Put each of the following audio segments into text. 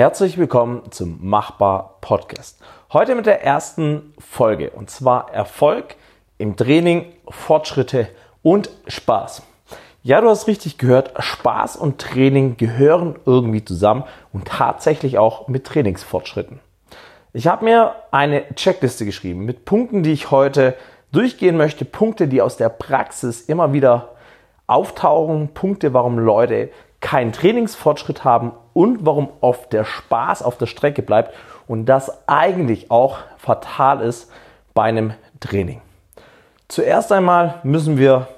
Herzlich willkommen zum Machbar Podcast. Heute mit der ersten Folge und zwar Erfolg im Training, Fortschritte und Spaß. Ja, du hast richtig gehört, Spaß und Training gehören irgendwie zusammen und tatsächlich auch mit Trainingsfortschritten. Ich habe mir eine Checkliste geschrieben mit Punkten, die ich heute durchgehen möchte, Punkte, die aus der Praxis immer wieder auftauchen, Punkte, warum Leute keinen Trainingsfortschritt haben und warum oft der Spaß auf der Strecke bleibt und das eigentlich auch fatal ist bei einem Training. Zuerst einmal müssen wir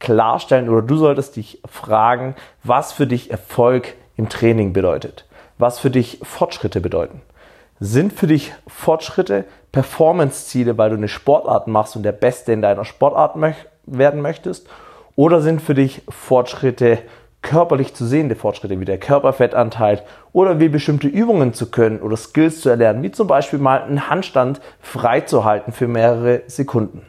klarstellen oder du solltest dich fragen, was für dich Erfolg im Training bedeutet, was für dich Fortschritte bedeuten. Sind für dich Fortschritte Performance-Ziele, weil du eine Sportart machst und der Beste in deiner Sportart werden möchtest? Oder sind für dich Fortschritte körperlich zu sehende Fortschritte wie der Körperfettanteil oder wie bestimmte Übungen zu können oder Skills zu erlernen, wie zum Beispiel mal einen Handstand freizuhalten für mehrere Sekunden.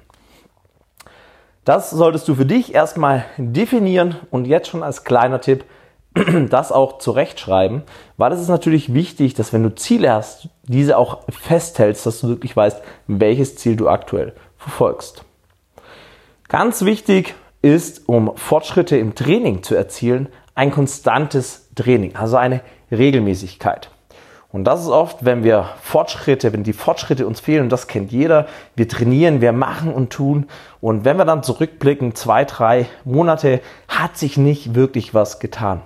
Das solltest du für dich erstmal definieren und jetzt schon als kleiner Tipp das auch zurechtschreiben, weil es ist natürlich wichtig, dass wenn du Ziele hast, diese auch festhältst, dass du wirklich weißt, welches Ziel du aktuell verfolgst. Ganz wichtig ist, um Fortschritte im Training zu erzielen, ein konstantes Training, also eine Regelmäßigkeit. Und das ist oft, wenn wir Fortschritte, wenn die Fortschritte uns fehlen, und das kennt jeder, wir trainieren, wir machen und tun. Und wenn wir dann zurückblicken, zwei, drei Monate, hat sich nicht wirklich was getan.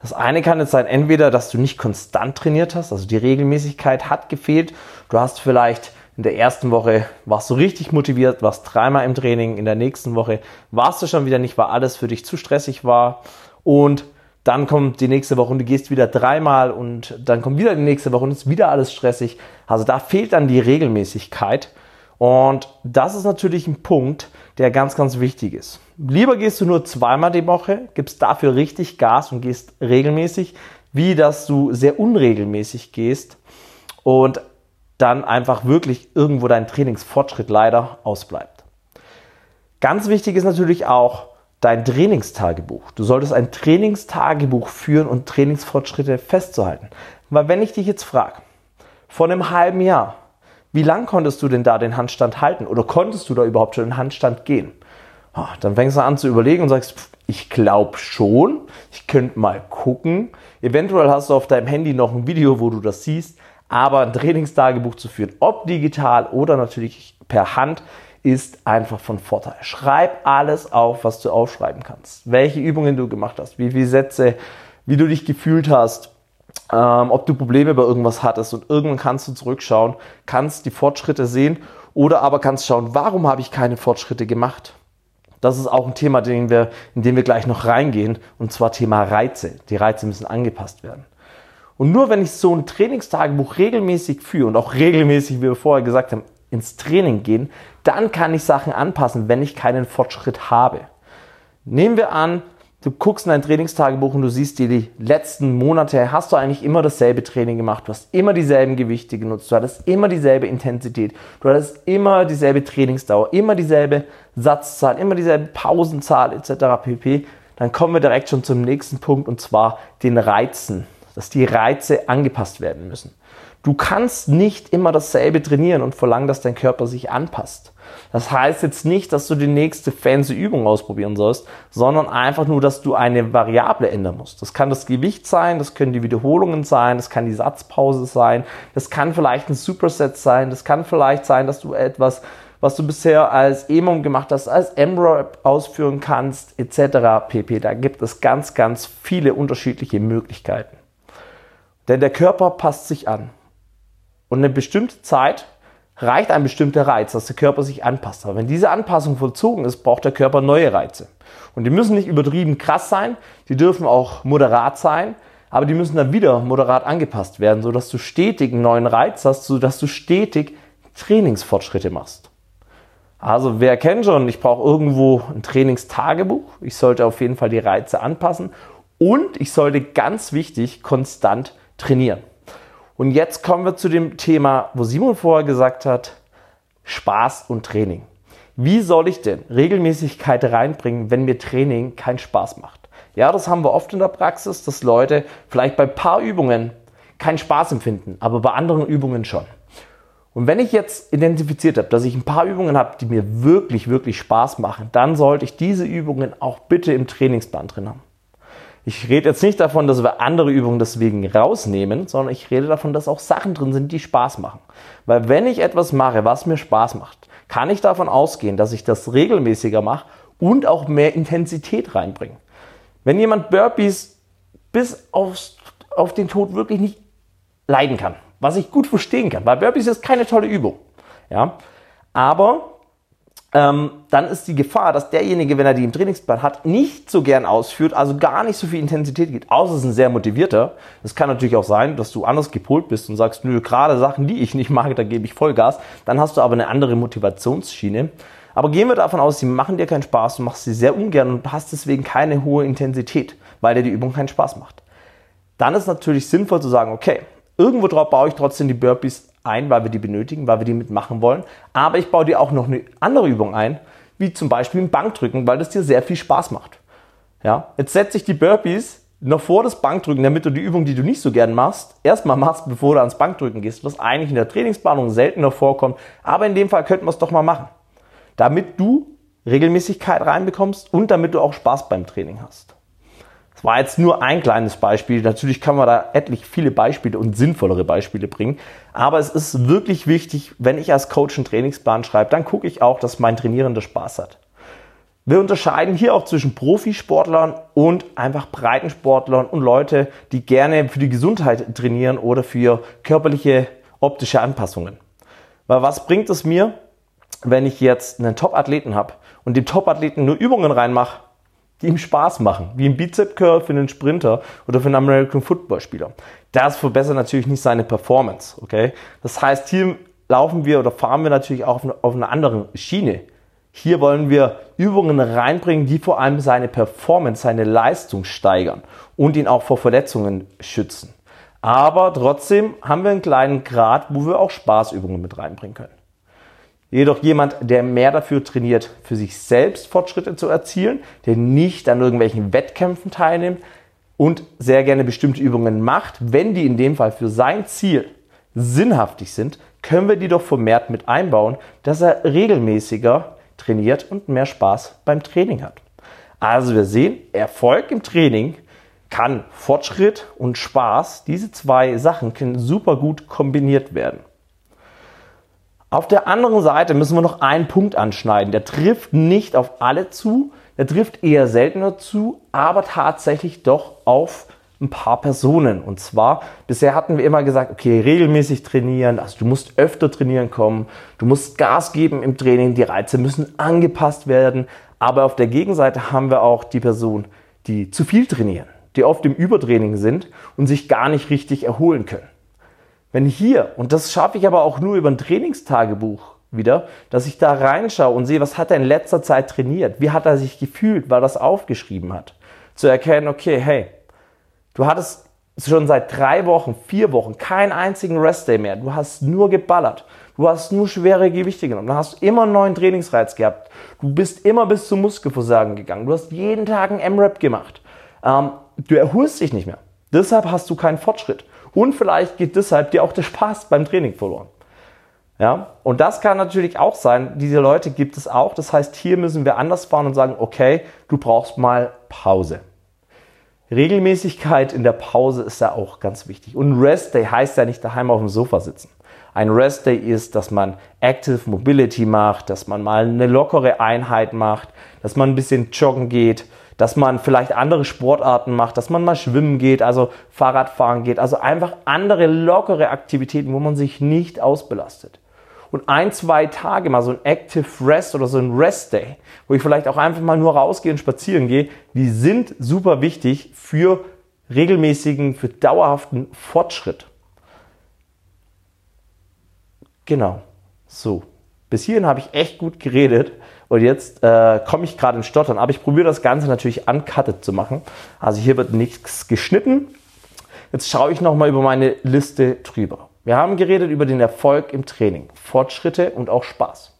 Das eine kann jetzt sein, entweder, dass du nicht konstant trainiert hast, also die Regelmäßigkeit hat gefehlt. Du hast vielleicht in der ersten Woche warst du richtig motiviert, warst dreimal im Training. In der nächsten Woche warst du schon wieder nicht, weil alles für dich zu stressig war. Und dann kommt die nächste Woche und du gehst wieder dreimal und dann kommt wieder die nächste Woche und ist wieder alles stressig. Also da fehlt dann die Regelmäßigkeit. Und das ist natürlich ein Punkt, der ganz, ganz wichtig ist. Lieber gehst du nur zweimal die Woche, gibst dafür richtig Gas und gehst regelmäßig, wie dass du sehr unregelmäßig gehst und dann einfach wirklich irgendwo dein Trainingsfortschritt leider ausbleibt. Ganz wichtig ist natürlich auch dein Trainingstagebuch. Du solltest ein Trainingstagebuch führen und Trainingsfortschritte festzuhalten. Weil wenn ich dich jetzt frage, vor einem halben Jahr, wie lang konntest du denn da den Handstand halten oder konntest du da überhaupt schon den Handstand gehen? Ah, dann fängst du an zu überlegen und sagst, ich glaube schon, ich könnte mal gucken. Eventuell hast du auf deinem Handy noch ein Video, wo du das siehst, aber ein Trainingstagebuch zu führen, ob digital oder natürlich per Hand, ist einfach von Vorteil. Schreib alles auf, was du aufschreiben kannst. Welche Übungen du gemacht hast, wie viele Sätze, wie du dich gefühlt hast, ähm, ob du Probleme bei irgendwas hattest und irgendwann kannst du zurückschauen, kannst die Fortschritte sehen oder aber kannst schauen, warum habe ich keine Fortschritte gemacht. Das ist auch ein Thema, wir, in dem wir gleich noch reingehen, und zwar Thema Reize. Die Reize müssen angepasst werden. Und nur wenn ich so ein Trainingstagebuch regelmäßig führe und auch regelmäßig, wie wir vorher gesagt haben, ins Training gehen, dann kann ich Sachen anpassen, wenn ich keinen Fortschritt habe. Nehmen wir an, du guckst in dein Trainingstagebuch und du siehst dir die letzten Monate, hast du eigentlich immer dasselbe Training gemacht, du hast immer dieselben Gewichte genutzt, du hattest immer dieselbe Intensität, du hattest immer dieselbe Trainingsdauer, immer dieselbe Satzzahl, immer dieselbe Pausenzahl etc. pp. Dann kommen wir direkt schon zum nächsten Punkt und zwar den Reizen dass die Reize angepasst werden müssen. Du kannst nicht immer dasselbe trainieren und verlangen, dass dein Körper sich anpasst. Das heißt jetzt nicht, dass du die nächste fancy Übung ausprobieren sollst, sondern einfach nur, dass du eine Variable ändern musst. Das kann das Gewicht sein, das können die Wiederholungen sein, das kann die Satzpause sein, das kann vielleicht ein Superset sein, das kann vielleicht sein, dass du etwas, was du bisher als EMOM gemacht hast, als M-Rap ausführen kannst, etc. pp. Da gibt es ganz, ganz viele unterschiedliche Möglichkeiten. Denn der Körper passt sich an. Und eine bestimmte Zeit reicht ein bestimmter Reiz, dass der Körper sich anpasst. Aber wenn diese Anpassung vollzogen ist, braucht der Körper neue Reize. Und die müssen nicht übertrieben krass sein, die dürfen auch moderat sein, aber die müssen dann wieder moderat angepasst werden, sodass du stetig einen neuen Reiz hast, sodass du stetig Trainingsfortschritte machst. Also wer kennt schon, ich brauche irgendwo ein Trainingstagebuch. Ich sollte auf jeden Fall die Reize anpassen und ich sollte ganz wichtig konstant trainieren. Und jetzt kommen wir zu dem Thema, wo Simon vorher gesagt hat, Spaß und Training. Wie soll ich denn Regelmäßigkeit reinbringen, wenn mir Training keinen Spaß macht? Ja, das haben wir oft in der Praxis, dass Leute vielleicht bei ein paar Übungen keinen Spaß empfinden, aber bei anderen Übungen schon. Und wenn ich jetzt identifiziert habe, dass ich ein paar Übungen habe, die mir wirklich, wirklich Spaß machen, dann sollte ich diese Übungen auch bitte im Trainingsplan drin haben. Ich rede jetzt nicht davon, dass wir andere Übungen deswegen rausnehmen, sondern ich rede davon, dass auch Sachen drin sind, die Spaß machen. Weil wenn ich etwas mache, was mir Spaß macht, kann ich davon ausgehen, dass ich das regelmäßiger mache und auch mehr Intensität reinbringe. Wenn jemand Burpees bis aufs, auf den Tod wirklich nicht leiden kann, was ich gut verstehen kann, weil Burpees ist keine tolle Übung. Ja? Aber ähm, dann ist die Gefahr, dass derjenige, wenn er die im Trainingsplan hat, nicht so gern ausführt, also gar nicht so viel Intensität geht, außer es ist ein sehr motivierter. Es kann natürlich auch sein, dass du anders gepolt bist und sagst, nö, gerade Sachen, die ich nicht mag, da gebe ich Vollgas. Dann hast du aber eine andere Motivationsschiene. Aber gehen wir davon aus, sie machen dir keinen Spaß, du machst sie sehr ungern und hast deswegen keine hohe Intensität, weil dir die Übung keinen Spaß macht. Dann ist natürlich sinnvoll zu sagen, okay, irgendwo drauf baue ich trotzdem die Burpees ein, weil wir die benötigen, weil wir die mitmachen wollen. Aber ich baue dir auch noch eine andere Übung ein, wie zum Beispiel ein Bankdrücken, weil das dir sehr viel Spaß macht. Ja, jetzt setze ich die Burpees noch vor das Bankdrücken, damit du die Übung, die du nicht so gern machst, erstmal machst, bevor du ans Bankdrücken gehst, was eigentlich in der Trainingsplanung seltener vorkommt. Aber in dem Fall könnten wir es doch mal machen. Damit du Regelmäßigkeit reinbekommst und damit du auch Spaß beim Training hast. Das war jetzt nur ein kleines Beispiel. Natürlich kann man da etlich viele Beispiele und sinnvollere Beispiele bringen. Aber es ist wirklich wichtig, wenn ich als Coach einen Trainingsplan schreibe, dann gucke ich auch, dass mein Trainierender Spaß hat. Wir unterscheiden hier auch zwischen Profisportlern und einfach Breitensportlern und Leute, die gerne für die Gesundheit trainieren oder für körperliche optische Anpassungen. Weil was bringt es mir, wenn ich jetzt einen Top-Athleten habe und dem Top-Athleten nur Übungen reinmache, die ihm Spaß machen, wie ein Bizep Curl für einen Sprinter oder für einen American Football Spieler. Das verbessert natürlich nicht seine Performance, okay? Das heißt, hier laufen wir oder fahren wir natürlich auch auf einer anderen Schiene. Hier wollen wir Übungen reinbringen, die vor allem seine Performance, seine Leistung steigern und ihn auch vor Verletzungen schützen. Aber trotzdem haben wir einen kleinen Grad, wo wir auch Spaßübungen mit reinbringen können. Jedoch jemand, der mehr dafür trainiert, für sich selbst Fortschritte zu erzielen, der nicht an irgendwelchen Wettkämpfen teilnimmt und sehr gerne bestimmte Übungen macht, wenn die in dem Fall für sein Ziel sinnhaftig sind, können wir die doch vermehrt mit einbauen, dass er regelmäßiger trainiert und mehr Spaß beim Training hat. Also wir sehen, Erfolg im Training kann Fortschritt und Spaß, diese zwei Sachen können super gut kombiniert werden. Auf der anderen Seite müssen wir noch einen Punkt anschneiden. Der trifft nicht auf alle zu, der trifft eher seltener zu, aber tatsächlich doch auf ein paar Personen. Und zwar, bisher hatten wir immer gesagt, okay, regelmäßig trainieren, also du musst öfter trainieren kommen, du musst Gas geben im Training, die Reize müssen angepasst werden. Aber auf der Gegenseite haben wir auch die Person, die zu viel trainieren, die oft im Übertraining sind und sich gar nicht richtig erholen können. Wenn hier, und das schaffe ich aber auch nur über ein Trainingstagebuch wieder, dass ich da reinschaue und sehe, was hat er in letzter Zeit trainiert, wie hat er sich gefühlt, weil er das aufgeschrieben hat. Zu erkennen, okay, hey, du hattest schon seit drei Wochen, vier Wochen keinen einzigen Restday mehr. Du hast nur geballert. Du hast nur schwere Gewichte genommen. Du hast immer einen neuen Trainingsreiz gehabt. Du bist immer bis zum Muskelversagen gegangen. Du hast jeden Tag einen M-Rap gemacht. Ähm, du erholst dich nicht mehr. Deshalb hast du keinen Fortschritt. Und vielleicht geht deshalb dir auch der Spaß beim Training verloren. Ja, und das kann natürlich auch sein. Diese Leute gibt es auch. Das heißt, hier müssen wir anders fahren und sagen, okay, du brauchst mal Pause. Regelmäßigkeit in der Pause ist ja auch ganz wichtig. Und Rest Day heißt ja nicht daheim auf dem Sofa sitzen. Ein Rest Day ist, dass man Active Mobility macht, dass man mal eine lockere Einheit macht, dass man ein bisschen joggen geht, dass man vielleicht andere Sportarten macht, dass man mal schwimmen geht, also Fahrradfahren geht, also einfach andere lockere Aktivitäten, wo man sich nicht ausbelastet. Und ein, zwei Tage mal so ein Active Rest oder so ein Rest Day, wo ich vielleicht auch einfach mal nur rausgehe und spazieren gehe, die sind super wichtig für regelmäßigen, für dauerhaften Fortschritt. Genau. So. Bis hierhin habe ich echt gut geredet. Und jetzt äh, komme ich gerade in Stottern. Aber ich probiere das Ganze natürlich uncutted zu machen. Also hier wird nichts geschnitten. Jetzt schaue ich nochmal über meine Liste drüber. Wir haben geredet über den Erfolg im Training, Fortschritte und auch Spaß.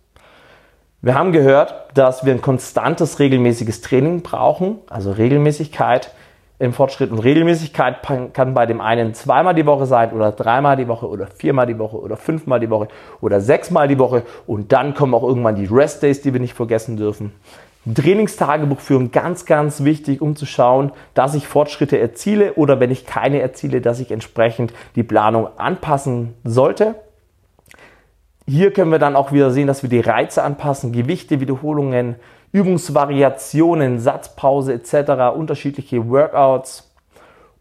Wir haben gehört, dass wir ein konstantes, regelmäßiges Training brauchen, also Regelmäßigkeit im Fortschritt. Und Regelmäßigkeit kann bei dem einen zweimal die Woche sein oder dreimal die Woche oder viermal die Woche oder fünfmal die Woche oder sechsmal die Woche. Und dann kommen auch irgendwann die Rest Days, die wir nicht vergessen dürfen. Ein Trainingstagebuch führen, ganz, ganz wichtig, um zu schauen, dass ich Fortschritte erziele oder wenn ich keine erziele, dass ich entsprechend die Planung anpassen sollte. Hier können wir dann auch wieder sehen, dass wir die Reize anpassen, Gewichte, Wiederholungen, Übungsvariationen, Satzpause etc., unterschiedliche Workouts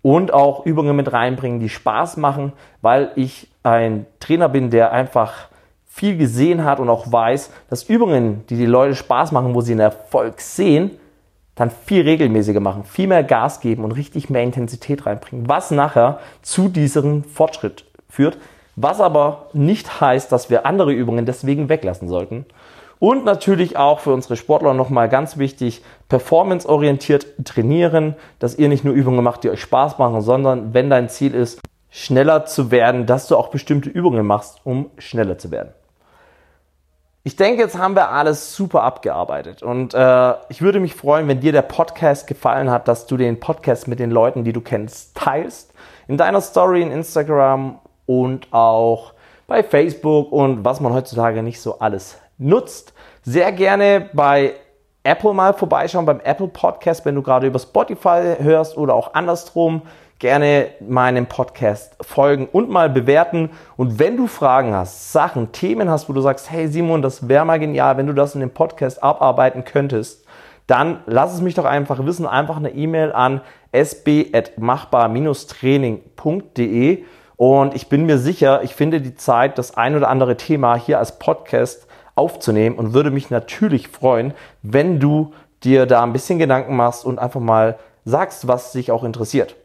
und auch Übungen mit reinbringen, die Spaß machen, weil ich ein Trainer bin, der einfach viel gesehen hat und auch weiß, dass Übungen, die die Leute Spaß machen, wo sie einen Erfolg sehen, dann viel regelmäßiger machen, viel mehr Gas geben und richtig mehr Intensität reinbringen, was nachher zu diesem Fortschritt führt, was aber nicht heißt, dass wir andere Übungen deswegen weglassen sollten. Und natürlich auch für unsere Sportler nochmal ganz wichtig, performanceorientiert trainieren, dass ihr nicht nur Übungen macht, die euch Spaß machen, sondern wenn dein Ziel ist, schneller zu werden, dass du auch bestimmte Übungen machst, um schneller zu werden. Ich denke, jetzt haben wir alles super abgearbeitet und äh, ich würde mich freuen, wenn dir der Podcast gefallen hat, dass du den Podcast mit den Leuten, die du kennst, teilst. In deiner Story, in Instagram und auch bei Facebook und was man heutzutage nicht so alles nutzt. Sehr gerne bei Apple mal vorbeischauen, beim Apple Podcast, wenn du gerade über Spotify hörst oder auch andersrum gerne meinem Podcast folgen und mal bewerten. Und wenn du Fragen hast, Sachen, Themen hast, wo du sagst, hey Simon, das wäre mal genial, wenn du das in dem Podcast abarbeiten könntest, dann lass es mich doch einfach wissen. Einfach eine E-Mail an sb.machbar-training.de und ich bin mir sicher, ich finde die Zeit, das ein oder andere Thema hier als Podcast aufzunehmen und würde mich natürlich freuen, wenn du dir da ein bisschen Gedanken machst und einfach mal sagst, was dich auch interessiert.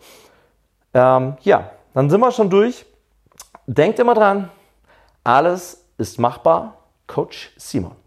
Ähm, ja, dann sind wir schon durch. Denkt immer dran, alles ist machbar. Coach Simon.